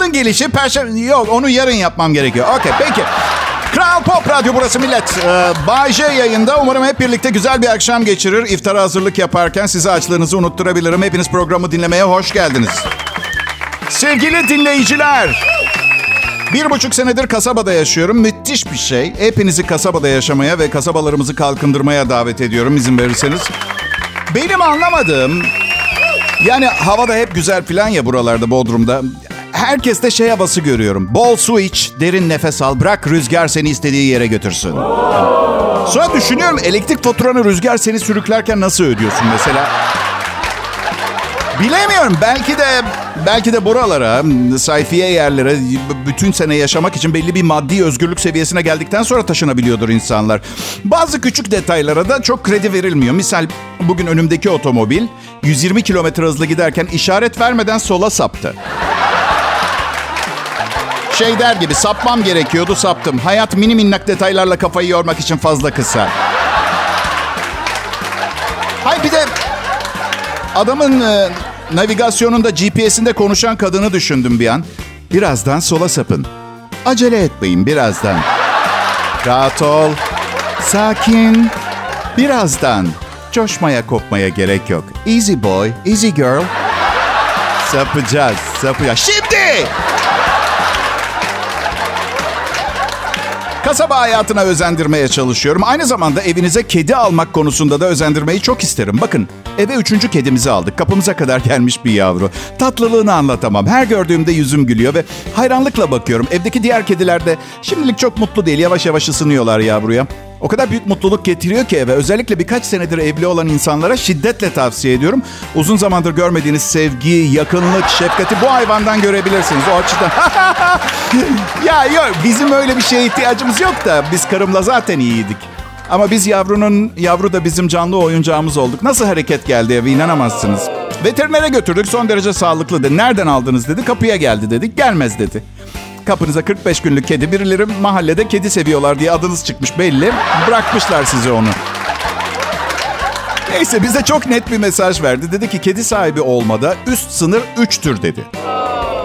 Cuma'nın gelişi perşembe... Yok onu yarın yapmam gerekiyor. Okey peki. Kral Pop Radyo burası millet. Ee, Bay J yayında. Umarım hep birlikte güzel bir akşam geçirir. İftara hazırlık yaparken size açlığınızı unutturabilirim. Hepiniz programı dinlemeye hoş geldiniz. Sevgili dinleyiciler. Bir buçuk senedir kasabada yaşıyorum. Müthiş bir şey. Hepinizi kasabada yaşamaya ve kasabalarımızı kalkındırmaya davet ediyorum izin verirseniz. Benim anlamadığım... Yani havada hep güzel falan ya buralarda Bodrum'da. Herkeste şey havası görüyorum. Bol su iç, derin nefes al, bırak rüzgar seni istediği yere götürsün. Sonra düşünüyorum elektrik faturanı rüzgar seni sürüklerken nasıl ödüyorsun mesela? Bilemiyorum. Belki de belki de buralara, sayfiye yerlere bütün sene yaşamak için belli bir maddi özgürlük seviyesine geldikten sonra taşınabiliyordur insanlar. Bazı küçük detaylara da çok kredi verilmiyor. Misal bugün önümdeki otomobil 120 kilometre hızla giderken işaret vermeden sola saptı. Şey der gibi sapmam gerekiyordu saptım. Hayat mini minnak detaylarla kafayı yormak için fazla kısa. Hay bir de adamın e, navigasyonunda GPS'inde konuşan kadını düşündüm bir an. Birazdan sola sapın. Acele etmeyin birazdan. Rahat ol. Sakin. Birazdan. Coşmaya kopmaya gerek yok. Easy boy, easy girl. Sapacağız, sapacağız. Şimdi! Kasaba hayatına özendirmeye çalışıyorum. Aynı zamanda evinize kedi almak konusunda da özendirmeyi çok isterim. Bakın eve üçüncü kedimizi aldık. Kapımıza kadar gelmiş bir yavru. Tatlılığını anlatamam. Her gördüğümde yüzüm gülüyor ve hayranlıkla bakıyorum. Evdeki diğer kediler de şimdilik çok mutlu değil. Yavaş yavaş ısınıyorlar yavruya. O kadar büyük mutluluk getiriyor ki eve. Özellikle birkaç senedir evli olan insanlara şiddetle tavsiye ediyorum. Uzun zamandır görmediğiniz sevgi, yakınlık, şefkati bu hayvandan görebilirsiniz. O açıdan. ya yok bizim öyle bir şeye ihtiyacımız yok da biz karımla zaten iyiydik. Ama biz yavrunun, yavru da bizim canlı oyuncağımız olduk. Nasıl hareket geldi eve inanamazsınız. Veterinere götürdük son derece sağlıklı dedi. Nereden aldınız dedi. Kapıya geldi dedik. Gelmez dedi. Kapınıza 45 günlük kedi. Birileri mahallede kedi seviyorlar diye adınız çıkmış belli. Bırakmışlar size onu. Neyse bize çok net bir mesaj verdi. Dedi ki kedi sahibi olmada üst sınır 3'tür dedi.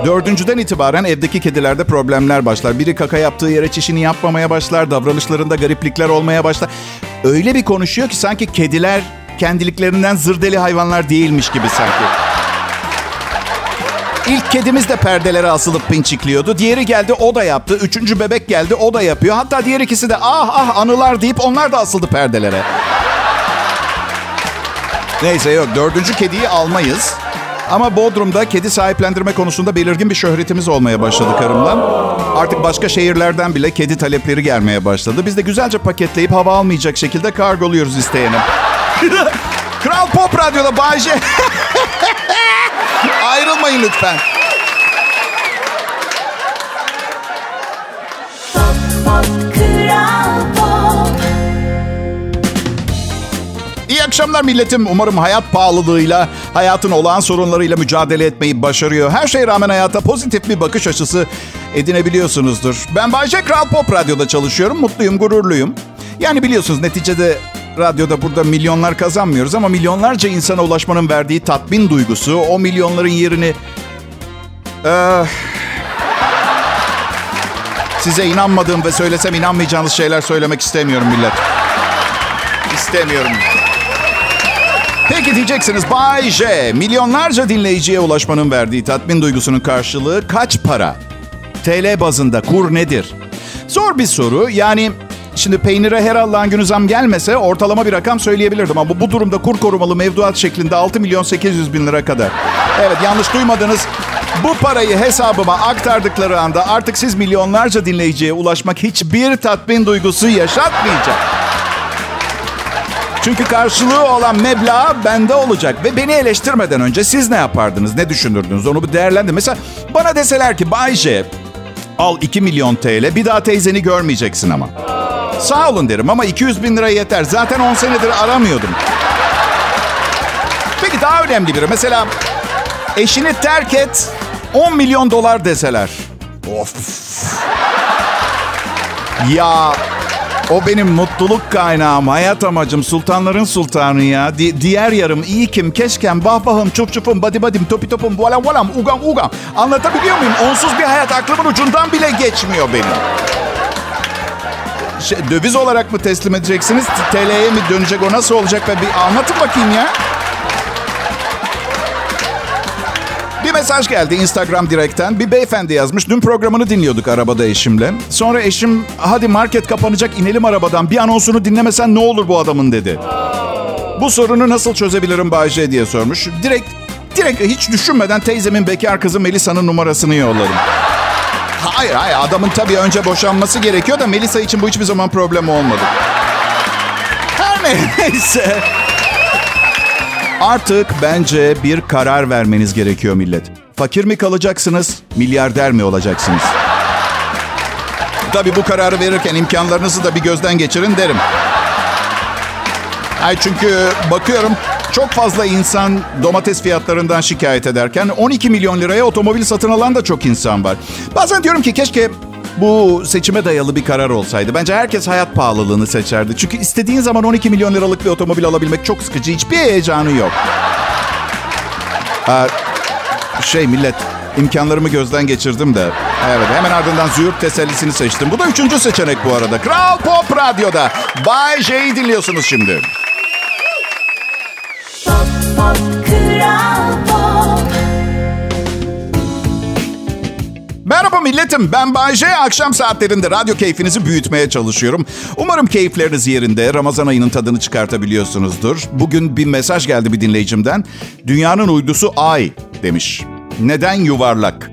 Dördüncüden itibaren evdeki kedilerde problemler başlar. Biri kaka yaptığı yere çişini yapmamaya başlar. Davranışlarında gariplikler olmaya başlar. Öyle bir konuşuyor ki sanki kediler kendiliklerinden zırdeli hayvanlar değilmiş gibi sanki. İlk kedimiz de perdelere asılıp pinçikliyordu. Diğeri geldi o da yaptı. Üçüncü bebek geldi o da yapıyor. Hatta diğer ikisi de ah ah anılar deyip onlar da asıldı perdelere. Neyse yok dördüncü kediyi almayız. Ama Bodrum'da kedi sahiplendirme konusunda belirgin bir şöhretimiz olmaya başladı karımla. Artık başka şehirlerden bile kedi talepleri gelmeye başladı. Biz de güzelce paketleyip hava almayacak şekilde kargoluyoruz isteyene. Kral Pop Radyo'da Bayce. Ayrılmayın lütfen. İyi akşamlar milletim. Umarım hayat pahalılığıyla, hayatın olağan sorunlarıyla mücadele etmeyi başarıyor. Her şeye rağmen hayata pozitif bir bakış açısı edinebiliyorsunuzdur. Ben Bayce Kral Pop Radyo'da çalışıyorum. Mutluyum, gururluyum. Yani biliyorsunuz neticede radyoda burada milyonlar kazanmıyoruz ama milyonlarca insana ulaşmanın verdiği tatmin duygusu o milyonların yerini... Ee, size inanmadığım ve söylesem inanmayacağınız şeyler söylemek istemiyorum millet. İstemiyorum. Peki diyeceksiniz Bay J, milyonlarca dinleyiciye ulaşmanın verdiği tatmin duygusunun karşılığı kaç para? TL bazında kur nedir? Zor bir soru. Yani şimdi peynire her Allah'ın günü zam gelmese ortalama bir rakam söyleyebilirdim. Ama bu, durumda kur korumalı mevduat şeklinde 6 milyon 800 bin lira kadar. Evet yanlış duymadınız. Bu parayı hesabıma aktardıkları anda artık siz milyonlarca dinleyiciye ulaşmak hiçbir tatmin duygusu yaşatmayacak. Çünkü karşılığı olan meblağ bende olacak. Ve beni eleştirmeden önce siz ne yapardınız, ne düşünürdünüz onu bir değerlendirin. Mesela bana deseler ki Bay J, al 2 milyon TL bir daha teyzeni görmeyeceksin ama. Sağ olun derim ama 200 bin lira yeter. Zaten 10 senedir aramıyordum. Peki daha önemli biri. Mesela eşini terk et 10 milyon dolar deseler. Of. Ya O benim mutluluk kaynağım, hayat amacım, sultanların sultanı ya. Di- diğer yarım iyi kim, keşkem, bahbahım, çuf çufum, badi badim, topi topum, valam valam, ugam ugam. Anlatabiliyor muyum? Onsuz bir hayat aklımın ucundan bile geçmiyor benim. Şey, döviz olarak mı teslim edeceksiniz? TL'ye mi dönecek? O nasıl olacak? Be? Bir anlatın bakayım ya. Bir mesaj geldi Instagram direkten. Bir beyefendi yazmış. Dün programını dinliyorduk arabada eşimle. Sonra eşim hadi market kapanacak inelim arabadan. Bir anonsunu dinlemesen ne olur bu adamın dedi. Bu sorunu nasıl çözebilirim Bayce diye sormuş. Direkt direkt hiç düşünmeden teyzemin bekar kızı Melisa'nın numarasını yolladım. Hayır hayır adamın tabii önce boşanması gerekiyor da Melisa için bu hiçbir zaman problem olmadı. Her neyse. Artık bence bir karar vermeniz gerekiyor millet. Fakir mi kalacaksınız, milyarder mi olacaksınız? Tabii bu kararı verirken imkanlarınızı da bir gözden geçirin derim. Ay çünkü bakıyorum çok fazla insan domates fiyatlarından şikayet ederken 12 milyon liraya otomobil satın alan da çok insan var. Bazen diyorum ki keşke bu seçime dayalı bir karar olsaydı. Bence herkes hayat pahalılığını seçerdi. Çünkü istediğin zaman 12 milyon liralık bir otomobil alabilmek çok sıkıcı. Hiçbir heyecanı yok. Aa, şey millet imkanlarımı gözden geçirdim de. Evet hemen ardından züğürt tesellisini seçtim. Bu da üçüncü seçenek bu arada. Kral Pop Radyo'da. Bay J'yi dinliyorsunuz şimdi. Pop Merhaba milletim ben Bayce. Akşam saatlerinde radyo keyfinizi büyütmeye çalışıyorum. Umarım keyifleriniz yerinde. Ramazan ayının tadını çıkartabiliyorsunuzdur. Bugün bir mesaj geldi bir dinleyicimden. Dünyanın uydusu Ay demiş. Neden yuvarlak?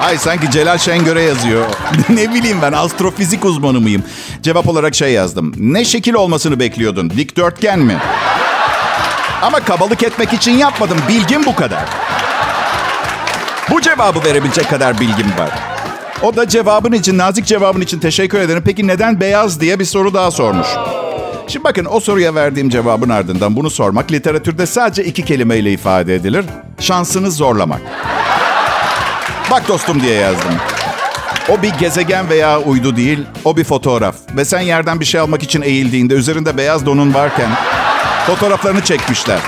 Ay sanki Celal Şengör'e yazıyor. ne bileyim ben astrofizik uzmanı mıyım? Cevap olarak şey yazdım. Ne şekil olmasını bekliyordun? Dikdörtgen mi? Ama kabalık etmek için yapmadım. Bilgim bu kadar. Bu cevabı verebilecek kadar bilgim var. O da cevabın için, nazik cevabın için teşekkür ederim. Peki neden beyaz diye bir soru daha sormuş. Şimdi bakın o soruya verdiğim cevabın ardından bunu sormak literatürde sadece iki kelimeyle ifade edilir. Şansını zorlamak. Bak dostum diye yazdım. O bir gezegen veya uydu değil, o bir fotoğraf. Ve sen yerden bir şey almak için eğildiğinde üzerinde beyaz donun varken fotoğraflarını çekmişler.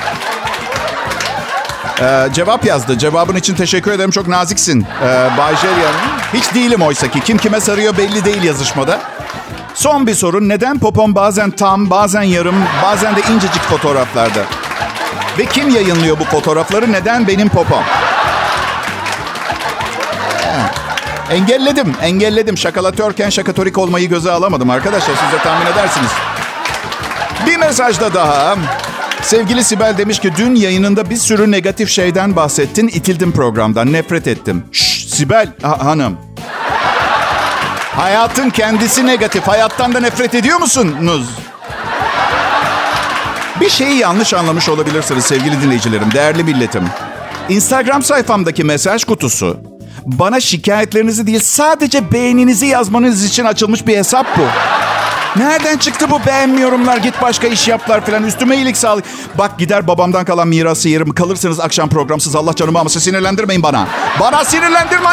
Ee, cevap yazdı. Cevabın için teşekkür ederim. Çok naziksin. Ee, Bay Jelyan. Hiç değilim oysa ki. Kim kime sarıyor belli değil yazışmada. Son bir soru. Neden popom bazen tam, bazen yarım, bazen de incecik fotoğraflarda? Ve kim yayınlıyor bu fotoğrafları? Neden benim popom? Engelledim, engelledim. Şakalatörken şakatorik olmayı göze alamadım arkadaşlar. Siz de tahmin edersiniz. Bir mesajda daha. Sevgili Sibel demiş ki dün yayınında bir sürü negatif şeyden bahsettin. itildim programdan. Nefret ettim. Şşş Sibel ha- hanım. Hayatın kendisi negatif. Hayattan da nefret ediyor musunuz? Bir şeyi yanlış anlamış olabilirsiniz sevgili dinleyicilerim, değerli milletim. Instagram sayfamdaki mesaj kutusu bana şikayetlerinizi değil sadece beğeninizi yazmanız için açılmış bir hesap bu. Nereden çıktı bu beğenmiyorumlar git başka iş yaplar falan üstüme iyilik sağlık. Bak gider babamdan kalan mirası yerim kalırsınız akşam programsız Allah canımı ama sinirlendirmeyin bana. Bana sinirlendirme.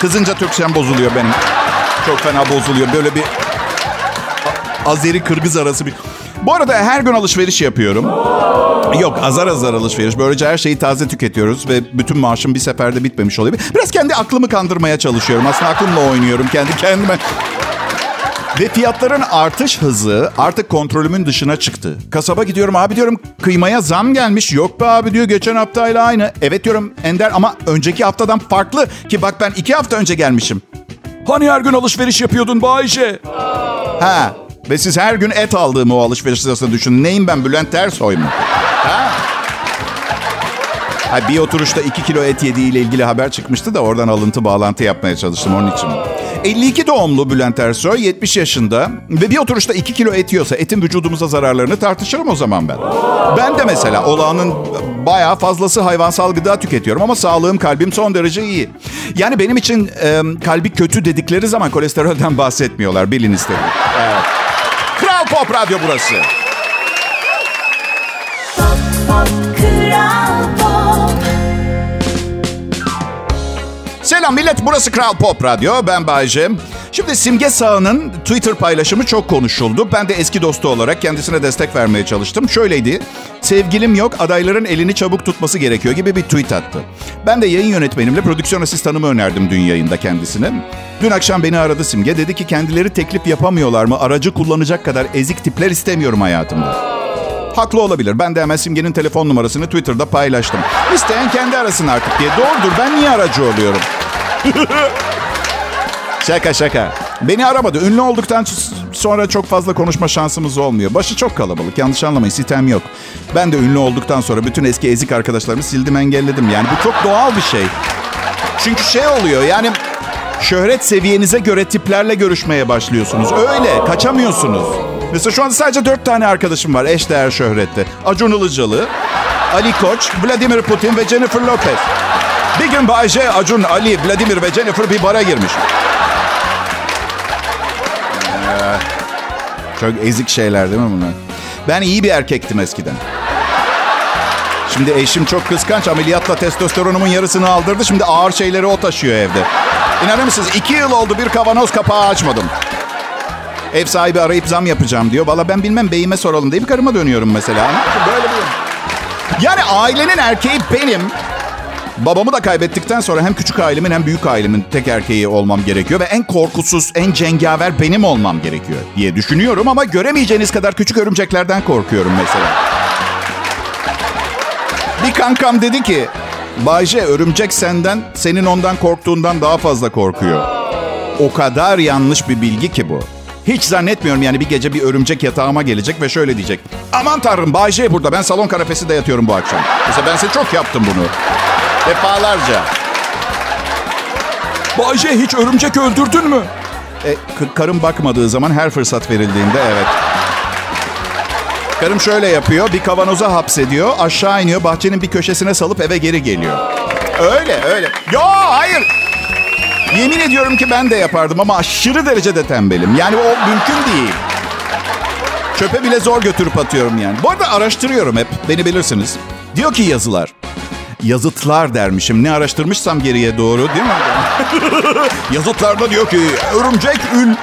Kızınca Türkçem bozuluyor benim. Çok fena bozuluyor böyle bir Azeri Kırgız arası bir... Bu arada her gün alışveriş yapıyorum. Yok azar azar alışveriş. Böylece her şeyi taze tüketiyoruz ve bütün maaşım bir seferde bitmemiş oluyor. Biraz kendi aklımı kandırmaya çalışıyorum. Aslında aklımla oynuyorum kendi kendime. Ve fiyatların artış hızı artık kontrolümün dışına çıktı. Kasaba gidiyorum abi diyorum kıymaya zam gelmiş. Yok be abi diyor geçen haftayla aynı. Evet diyorum Ender ama önceki haftadan farklı. Ki bak ben iki hafta önce gelmişim. Hani her gün alışveriş yapıyordun Bayşe? Ha ve siz her gün et aldığımı o alışveriş sırasında düşünün. Neyim ben Bülent Ersoy mu? Ha? Bir oturuşta 2 kilo et yediğiyle ilgili haber çıkmıştı da oradan alıntı bağlantı yapmaya çalıştım onun için. 52 doğumlu Bülent Ersoy 70 yaşında ve bir oturuşta 2 kilo et yiyorsa etin vücudumuza zararlarını tartışırım o zaman ben. Ben de mesela olağanın bayağı fazlası hayvansal gıda tüketiyorum ama sağlığım kalbim son derece iyi. Yani benim için e, kalbi kötü dedikleri zaman kolesterolden bahsetmiyorlar bilin istedim. Evet. Kral Pop Radyo burası. pop pop kral Selam millet burası Kral Pop Radyo ben Bayce. Şimdi Simge Sağ'ın Twitter paylaşımı çok konuşuldu. Ben de eski dostu olarak kendisine destek vermeye çalıştım. Şöyleydi. Sevgilim yok, adayların elini çabuk tutması gerekiyor gibi bir tweet attı. Ben de yayın yönetmenimle prodüksiyon asistanımı önerdim dün yayında kendisine. Dün akşam beni aradı Simge. Dedi ki kendileri teklif yapamıyorlar mı? Aracı kullanacak kadar ezik tipler istemiyorum hayatımda. Haklı olabilir. Ben de hemen Simge'nin telefon numarasını Twitter'da paylaştım. İsteyen kendi arasın artık diye. Doğrudur ben niye aracı oluyorum? şaka şaka. Beni aramadı. Ünlü olduktan sonra çok fazla konuşma şansımız olmuyor. Başı çok kalabalık. Yanlış anlamayın. Sitem yok. Ben de ünlü olduktan sonra bütün eski ezik arkadaşlarımı sildim engelledim. Yani bu çok doğal bir şey. Çünkü şey oluyor yani şöhret seviyenize göre tiplerle görüşmeye başlıyorsunuz. Öyle kaçamıyorsunuz. Mesela şu anda sadece dört tane arkadaşım var eşdeğer şöhrette. Acun Ilıcalı, Ali Koç, Vladimir Putin ve Jennifer Lopez. Bir gün Bayce, Acun, Ali, Vladimir ve Jennifer bir bara girmiş. Ee, çok ezik şeyler değil mi bunlar? Ben iyi bir erkektim eskiden. Şimdi eşim çok kıskanç. Ameliyatla testosteronumun yarısını aldırdı. Şimdi ağır şeyleri o taşıyor evde. İnanır mısınız? İki yıl oldu bir kavanoz kapağı açmadım. Ev sahibi arayıp zam yapacağım diyor. Valla ben bilmem beyime soralım deyip karıma dönüyorum mesela. Böyle bir... Yani ailenin erkeği benim. Babamı da kaybettikten sonra hem küçük ailemin hem büyük ailemin tek erkeği olmam gerekiyor. Ve en korkusuz, en cengaver benim olmam gerekiyor diye düşünüyorum. Ama göremeyeceğiniz kadar küçük örümceklerden korkuyorum mesela. Bir kankam dedi ki, Bayce örümcek senden, senin ondan korktuğundan daha fazla korkuyor. O kadar yanlış bir bilgi ki bu. Hiç zannetmiyorum yani bir gece bir örümcek yatağıma gelecek ve şöyle diyecek. Aman tanrım Bayce burada ben salon kanepesinde yatıyorum bu akşam. Mesela ben size çok yaptım bunu. Defalarca. Bayce hiç örümcek öldürdün mü? E, karım bakmadığı zaman her fırsat verildiğinde evet. Karım şöyle yapıyor. Bir kavanoza hapsediyor. Aşağı iniyor. Bahçenin bir köşesine salıp eve geri geliyor. Öyle öyle. Yo hayır. Yemin ediyorum ki ben de yapardım ama aşırı derecede tembelim. Yani o mümkün değil. Çöpe bile zor götürüp atıyorum yani. Bu arada araştırıyorum hep. Beni bilirsiniz. Diyor ki yazılar. Yazıtlar dermişim. Ne araştırmışsam geriye doğru değil mi? Yazıtlarda diyor ki örümcek ül.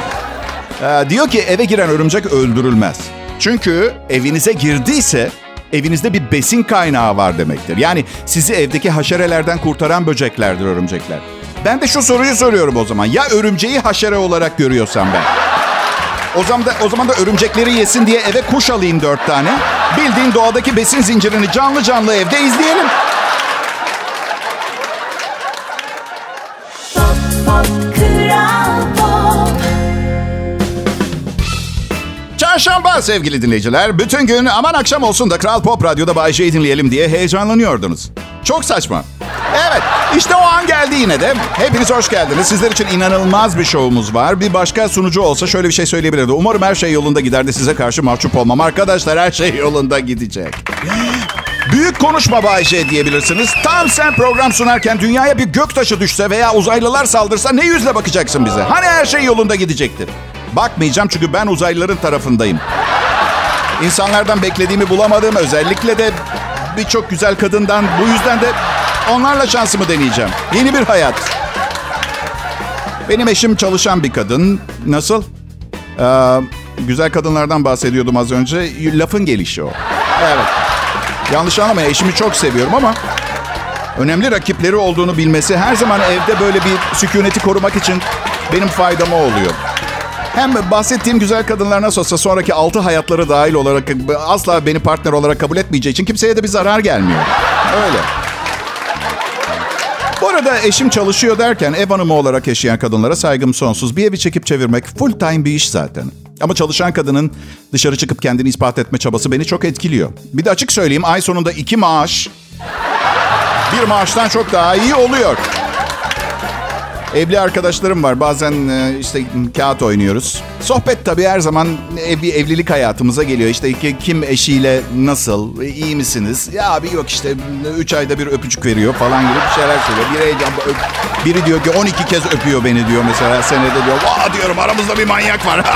Ee, diyor ki eve giren örümcek öldürülmez. Çünkü evinize girdiyse evinizde bir besin kaynağı var demektir. Yani sizi evdeki haşerelerden kurtaran böceklerdir örümcekler. Ben de şu soruyu soruyorum o zaman. Ya örümceği haşere olarak görüyorsam ben? O zaman da, o zaman da örümcekleri yesin diye eve kuş alayım dört tane. Bildiğin doğadaki besin zincirini canlı canlı evde izleyelim. Çarşamba sevgili dinleyiciler. Bütün gün aman akşam olsun da Kral Pop Radyo'da Bay J'yi dinleyelim diye heyecanlanıyordunuz. Çok saçma. Evet işte o an geldi yine de. Hepiniz hoş geldiniz. Sizler için inanılmaz bir şovumuz var. Bir başka sunucu olsa şöyle bir şey söyleyebilirdi. Umarım her şey yolunda gider de size karşı mahcup olmam. Arkadaşlar her şey yolunda gidecek. Büyük konuşma Bay J diyebilirsiniz. Tam sen program sunarken dünyaya bir göktaşı düşse veya uzaylılar saldırsa ne yüzle bakacaksın bize? Hani her şey yolunda gidecektir? Bakmayacağım çünkü ben uzaylıların tarafındayım. İnsanlardan beklediğimi bulamadım. Özellikle de birçok güzel kadından. Bu yüzden de onlarla şansımı deneyeceğim. Yeni bir hayat. Benim eşim çalışan bir kadın. Nasıl? Ee, güzel kadınlardan bahsediyordum az önce. Lafın gelişi o. Evet. Yanlış anlamayın eşimi çok seviyorum ama önemli rakipleri olduğunu bilmesi her zaman evde böyle bir sükuneti korumak için benim faydama oluyor. Hem bahsettiğim güzel kadınlar nasıl olsa sonraki altı hayatları dahil olarak asla beni partner olarak kabul etmeyeceği için kimseye de bir zarar gelmiyor. Öyle. Bu arada eşim çalışıyor derken ev hanımı olarak yaşayan kadınlara saygım sonsuz. Bir evi çekip çevirmek full time bir iş zaten. Ama çalışan kadının dışarı çıkıp kendini ispat etme çabası beni çok etkiliyor. Bir de açık söyleyeyim ay sonunda iki maaş bir maaştan çok daha iyi oluyor. Evli arkadaşlarım var. Bazen e, işte kağıt oynuyoruz. Sohbet tabii her zaman ev, evlilik hayatımıza geliyor. İşte kim eşiyle nasıl, iyi misiniz? Ya abi yok işte 3 ayda bir öpücük veriyor falan gibi bir şeyler söylüyor. Biri, biri diyor ki 12 kez öpüyor beni diyor mesela senede diyor. Vaa diyorum aramızda bir manyak var.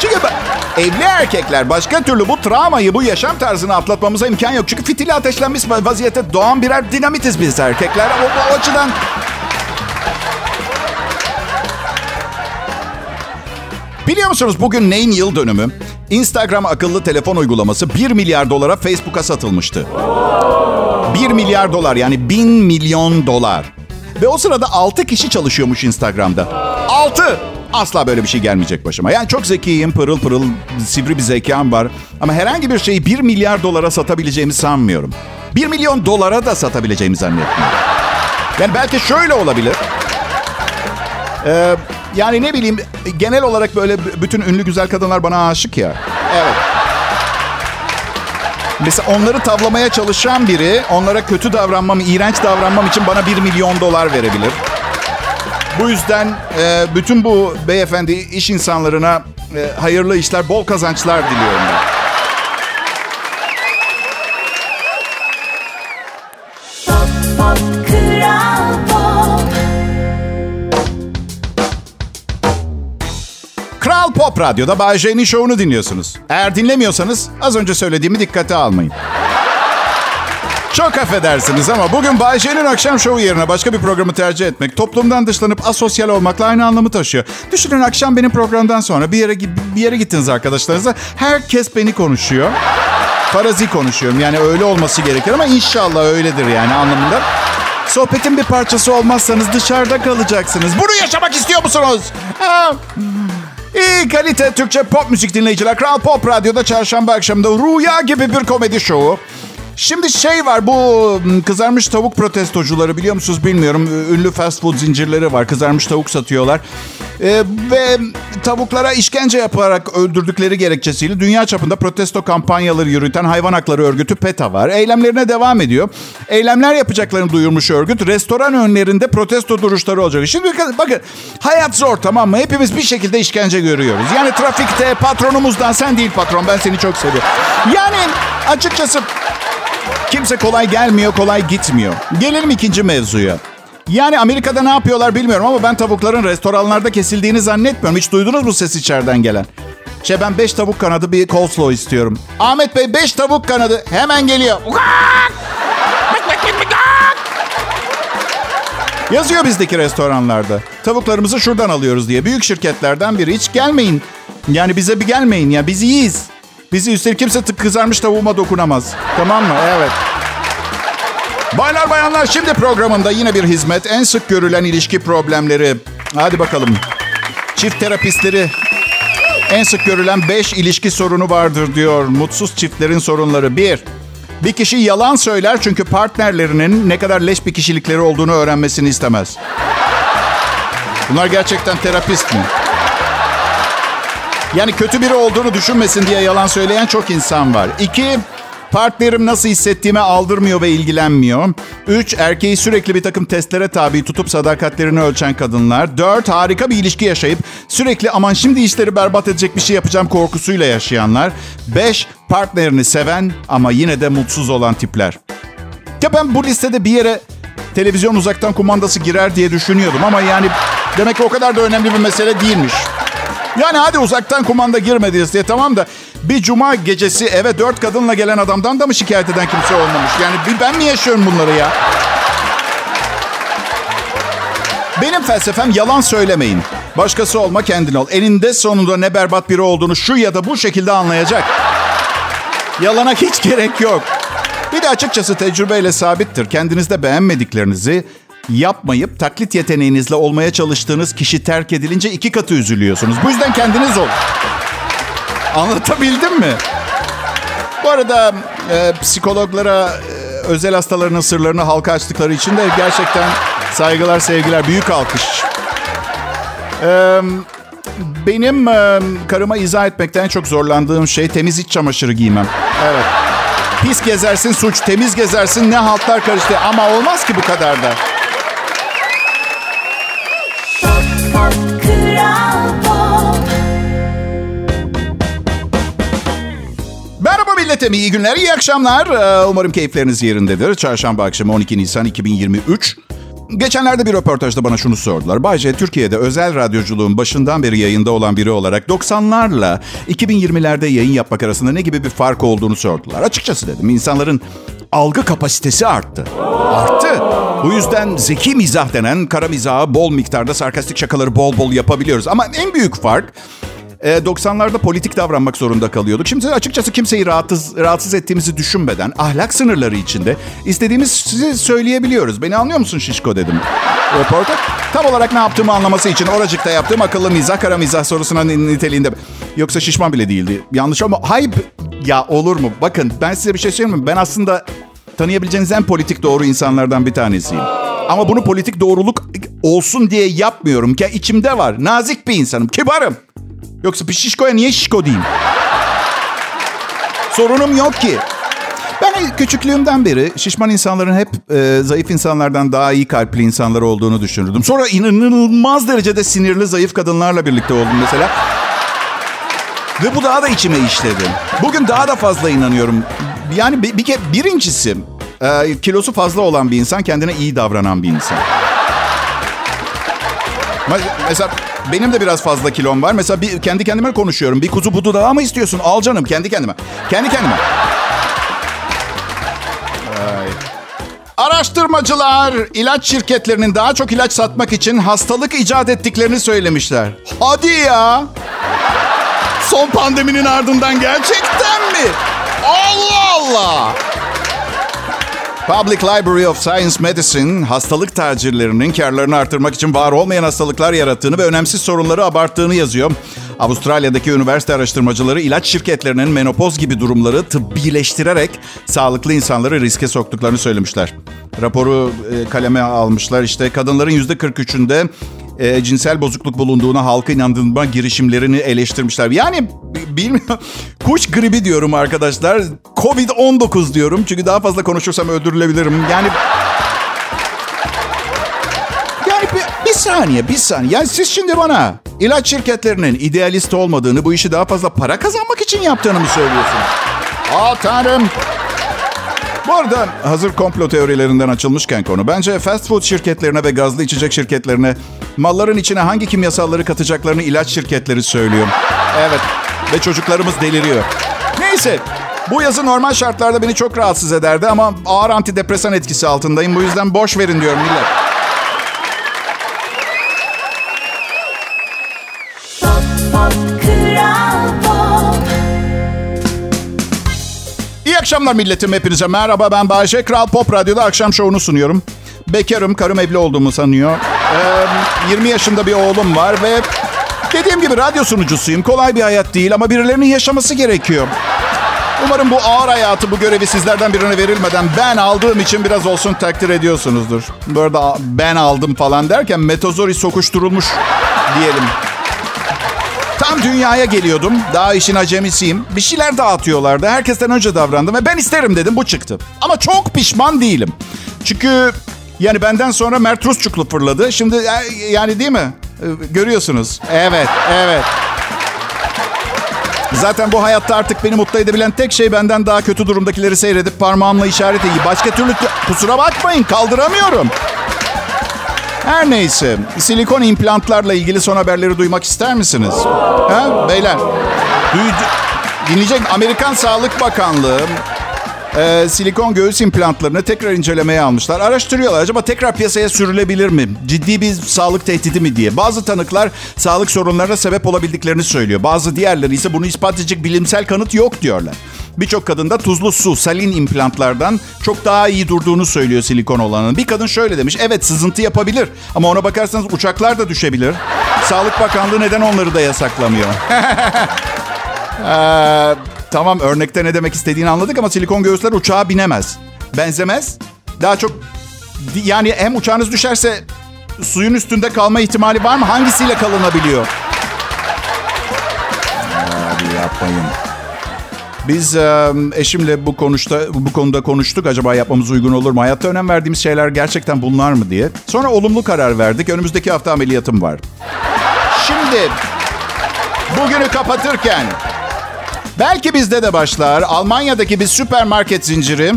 Çünkü ben- Evli erkekler başka türlü bu travmayı, bu yaşam tarzını atlatmamıza imkan yok. Çünkü fitili ateşlenmiş vaziyette doğan birer dinamitiz biz erkekler. O, o açıdan Biliyor musunuz bugün neyin yıl dönümü? Instagram akıllı telefon uygulaması 1 milyar dolara Facebook'a satılmıştı. 1 milyar dolar yani 1000 milyon dolar. Ve o sırada 6 kişi çalışıyormuş Instagram'da. 6! Asla böyle bir şey gelmeyecek başıma. Yani çok zekiyim, pırıl pırıl, sivri bir zekam var. Ama herhangi bir şeyi 1 milyar dolara satabileceğimi sanmıyorum. 1 milyon dolara da satabileceğimi zannetmiyorum. Yani belki şöyle olabilir. Ee, yani ne bileyim genel olarak böyle bütün ünlü güzel kadınlar bana aşık ya. Evet. Mesela onları tavlamaya çalışan biri onlara kötü davranmam, iğrenç davranmam için bana 1 milyon dolar verebilir. Bu yüzden e, bütün bu beyefendi iş insanlarına e, hayırlı işler, bol kazançlar diliyorum ben. Radyo'da Bay J'nin şovunu dinliyorsunuz. Eğer dinlemiyorsanız az önce söylediğimi dikkate almayın. Çok affedersiniz ama bugün Bay J'nin akşam şovu yerine başka bir programı tercih etmek toplumdan dışlanıp asosyal olmakla aynı anlamı taşıyor. Düşünün akşam benim programdan sonra bir yere bir yere gittiniz arkadaşlarınızla. Herkes beni konuşuyor. Farazi konuşuyorum. Yani öyle olması gerekir ama inşallah öyledir yani anlamında. Sohbetin bir parçası olmazsanız dışarıda kalacaksınız. Bunu yaşamak istiyor musunuz? Ha. İyi kalite Türkçe pop müzik dinleyiciler. Kral Pop Radyo'da çarşamba akşamında Rüya gibi bir komedi şovu. Şimdi şey var bu m, kızarmış tavuk protestocuları biliyor musunuz bilmiyorum. Ünlü fast food zincirleri var. Kızarmış tavuk satıyorlar. Ee, ve tavuklara işkence yaparak öldürdükleri gerekçesiyle dünya çapında protesto kampanyaları yürüten hayvan hakları örgütü PETA var. Eylemlerine devam ediyor. Eylemler yapacaklarını duyurmuş örgüt. Restoran önlerinde protesto duruşları olacak. Şimdi bakın hayat zor tamam mı? Hepimiz bir şekilde işkence görüyoruz. Yani trafikte patronumuzdan sen değil patron ben seni çok seviyorum. Yani açıkçası Kimse kolay gelmiyor, kolay gitmiyor. Gelelim ikinci mevzuya. Yani Amerika'da ne yapıyorlar bilmiyorum ama ben tavukların restoranlarda kesildiğini zannetmiyorum. Hiç duydunuz mu ses içeriden gelen? Şey ben 5 tavuk kanadı bir coleslaw istiyorum. Ahmet Bey 5 tavuk kanadı hemen geliyor. Yazıyor bizdeki restoranlarda. Tavuklarımızı şuradan alıyoruz diye. Büyük şirketlerden biri. Hiç gelmeyin. Yani bize bir gelmeyin ya. Biz iyiyiz. Bizi üstelik kimse tık kızarmış tavuğuma dokunamaz. Tamam mı? Evet. Baylar bayanlar şimdi programında yine bir hizmet. En sık görülen ilişki problemleri. Hadi bakalım. Çift terapistleri en sık görülen 5 ilişki sorunu vardır diyor. Mutsuz çiftlerin sorunları. 1. Bir kişi yalan söyler çünkü partnerlerinin ne kadar leş bir kişilikleri olduğunu öğrenmesini istemez. Bunlar gerçekten terapist mi? Yani kötü biri olduğunu düşünmesin diye yalan söyleyen çok insan var. İki, partnerim nasıl hissettiğime aldırmıyor ve ilgilenmiyor. Üç, erkeği sürekli bir takım testlere tabi tutup sadakatlerini ölçen kadınlar. Dört, harika bir ilişki yaşayıp sürekli aman şimdi işleri berbat edecek bir şey yapacağım korkusuyla yaşayanlar. Beş, partnerini seven ama yine de mutsuz olan tipler. Ya ben bu listede bir yere televizyon uzaktan kumandası girer diye düşünüyordum ama yani demek ki o kadar da önemli bir mesele değilmiş. Yani hadi uzaktan kumanda girmediniz diye tamam da bir cuma gecesi eve dört kadınla gelen adamdan da mı şikayet eden kimse olmamış? Yani bir ben mi yaşıyorum bunları ya? Benim felsefem yalan söylemeyin. Başkası olma kendin ol. Eninde sonunda ne berbat biri olduğunu şu ya da bu şekilde anlayacak. Yalana hiç gerek yok. Bir de açıkçası tecrübeyle sabittir. Kendinizde beğenmediklerinizi yapmayıp taklit yeteneğinizle olmaya çalıştığınız kişi terk edilince iki katı üzülüyorsunuz. Bu yüzden kendiniz olun. Anlatabildim mi? Bu arada e, psikologlara e, özel hastalarının sırlarını halka açtıkları için de gerçekten saygılar, sevgiler, büyük alkış. E, benim e, karıma izah etmekten çok zorlandığım şey temiz iç çamaşırı giymem. Evet. Pis gezersin suç, temiz gezersin ne haltlar karıştı. Ama olmaz ki bu kadar da. Milletim, iyi günler, iyi akşamlar. Ee, Umarım keyifleriniz yerindedir. Çarşamba akşamı 12 Nisan 2023. Geçenlerde bir röportajda bana şunu sordular. Bayce, Türkiye'de özel radyoculuğun başından beri yayında olan biri olarak 90'larla 2020'lerde yayın yapmak arasında ne gibi bir fark olduğunu sordular. Açıkçası dedim, insanların algı kapasitesi arttı. Arttı. Bu yüzden zeki mizah denen kara mizahı bol miktarda sarkastik şakaları bol bol yapabiliyoruz. Ama en büyük fark e, 90'larda politik davranmak zorunda kalıyorduk. Şimdi açıkçası kimseyi rahatsız, rahatsız ettiğimizi düşünmeden ahlak sınırları içinde istediğimiz sizi söyleyebiliyoruz. Beni anlıyor musun Şişko dedim. Reporter tam olarak ne yaptığımı anlaması için oracıkta yaptığım akıllı mizah kara mizah sorusuna niteliğinde. Yoksa şişman bile değildi. Yanlış ama hayır ya olur mu? Bakın ben size bir şey söyleyeyim mi? Ben aslında tanıyabileceğiniz en politik doğru insanlardan bir tanesiyim. Ama bunu politik doğruluk olsun diye yapmıyorum ki içimde var. Nazik bir insanım, kibarım. Yoksa bir şişkoya niye şişko diyeyim? Sorunum yok ki. Ben küçüklüğümden beri şişman insanların hep e, zayıf insanlardan daha iyi kalpli insanlar olduğunu düşünürdüm. Sonra inanılmaz derecede sinirli zayıf kadınlarla birlikte oldum mesela. Ve bu daha da içime işledi. Bugün daha da fazla inanıyorum. Yani bir, bir birincisi e, kilosu fazla olan bir insan kendine iyi davranan bir insan. Mesela benim de biraz fazla kilom var. Mesela bir, kendi kendime konuşuyorum. Bir kuzu budu daha mı istiyorsun? Al canım kendi kendime. Kendi kendime. Araştırmacılar ilaç şirketlerinin daha çok ilaç satmak için hastalık icat ettiklerini söylemişler. Hadi ya. Son pandeminin ardından gerçekten mi? Allah Allah. Public Library of Science Medicine, hastalık tacirlerinin karlarını artırmak için var olmayan hastalıklar yarattığını ve önemsiz sorunları abarttığını yazıyor. Avustralya'daki üniversite araştırmacıları ilaç şirketlerinin menopoz gibi durumları tıbbileştirerek sağlıklı insanları riske soktuklarını söylemişler. Raporu e, kaleme almışlar. İşte kadınların %43'ünde e, cinsel bozukluk bulunduğuna halka inandırma girişimlerini eleştirmişler. Yani bilmiyorum. Kuş gribi diyorum arkadaşlar. Covid-19 diyorum. Çünkü daha fazla konuşursam öldürülebilirim. Yani yani bir, bir saniye, bir saniye. Yani siz şimdi bana ilaç şirketlerinin idealist olmadığını, bu işi daha fazla para kazanmak için yaptığını mı söylüyorsunuz? Aa tanrım. Bu arada hazır komplo teorilerinden açılmışken konu. Bence fast food şirketlerine ve gazlı içecek şirketlerine malların içine hangi kimyasalları katacaklarını ilaç şirketleri söylüyor. Evet ve çocuklarımız deliriyor. Neyse bu yazı normal şartlarda beni çok rahatsız ederdi ama ağır antidepresan etkisi altındayım. Bu yüzden boş verin diyorum millet. Pop, pop, kral pop. İyi akşamlar milletim hepinize. Merhaba ben Bayşe. Kral Pop Radyo'da akşam şovunu sunuyorum. Bekarım, karım evli olduğumu sanıyor. Ee, 20 yaşında bir oğlum var ve dediğim gibi radyo sunucusuyum. Kolay bir hayat değil ama birilerinin yaşaması gerekiyor. Umarım bu ağır hayatı, bu görevi sizlerden birine verilmeden ben aldığım için biraz olsun takdir ediyorsunuzdur. Bu arada ben aldım falan derken metozori sokuşturulmuş diyelim. Tam dünyaya geliyordum. Daha işin acemisiyim. Bir şeyler dağıtıyorlardı. Herkesten önce davrandım ve ben isterim dedim bu çıktı. Ama çok pişman değilim. Çünkü yani benden sonra Mert Rusçuklu fırladı. Şimdi e, yani değil mi? Görüyorsunuz. Evet, evet. Zaten bu hayatta artık beni mutlu edebilen tek şey benden daha kötü durumdakileri seyredip parmağımla işaret edeyim. Başka türlü kusura bakmayın kaldıramıyorum. Her neyse, silikon implantlarla ilgili son haberleri duymak ister misiniz? Ha, beyler, duydu, dinleyecek Amerikan Sağlık Bakanlığı e, silikon göğüs implantlarını tekrar incelemeye almışlar. Araştırıyorlar acaba tekrar piyasaya sürülebilir mi? Ciddi bir sağlık tehdidi mi diye. Bazı tanıklar sağlık sorunlarına sebep olabildiklerini söylüyor. Bazı diğerleri ise bunu ispat edecek bilimsel kanıt yok diyorlar. Birçok kadında tuzlu su, salin implantlardan çok daha iyi durduğunu söylüyor silikon olanın. Bir kadın şöyle demiş, evet sızıntı yapabilir ama ona bakarsanız uçaklar da düşebilir. Sağlık Bakanlığı neden onları da yasaklamıyor? Ee, tamam örnekte ne demek istediğini anladık ama silikon göğüsler uçağa binemez. Benzemez. Daha çok yani hem uçağınız düşerse suyun üstünde kalma ihtimali var mı? Hangisiyle kalınabiliyor? Hadi yapmayın. Biz e, eşimle bu konuşta bu konuda konuştuk. Acaba yapmamız uygun olur mu? Hayatta önem verdiğimiz şeyler gerçekten bunlar mı diye. Sonra olumlu karar verdik. Önümüzdeki hafta ameliyatım var. Şimdi bugünü kapatırken belki bizde de başlar. Almanya'daki bir süpermarket zinciri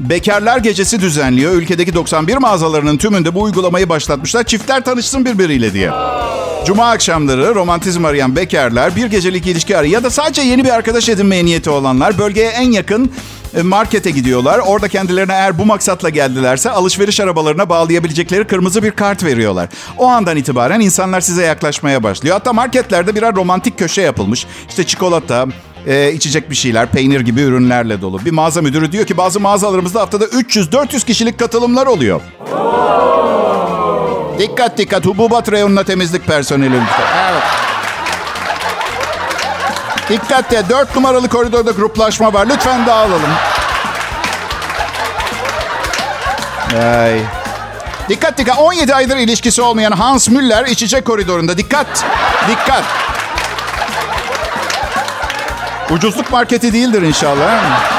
Bekarlar Gecesi düzenliyor. Ülkedeki 91 mağazalarının tümünde bu uygulamayı başlatmışlar. Çiftler tanışsın birbiriyle diye. Cuma akşamları romantizm arayan bekarlar, bir gecelik ilişki arıyor ya da sadece yeni bir arkadaş edinmeye niyeti olanlar bölgeye en yakın e, markete gidiyorlar. Orada kendilerine eğer bu maksatla geldilerse alışveriş arabalarına bağlayabilecekleri kırmızı bir kart veriyorlar. O andan itibaren insanlar size yaklaşmaya başlıyor. Hatta marketlerde birer romantik köşe yapılmış. İşte çikolata, e, içecek bir şeyler, peynir gibi ürünlerle dolu. Bir mağaza müdürü diyor ki bazı mağazalarımızda haftada 300-400 kişilik katılımlar oluyor. Dikkat dikkat hububat reyonuna temizlik personeli lütfen. Evet. Dikkat de 4 numaralı koridorda gruplaşma var. Lütfen dağılalım. Ay. Dikkat dikkat 17 aydır ilişkisi olmayan Hans Müller içecek koridorunda. Dikkat. Dikkat. Ucuzluk marketi değildir inşallah.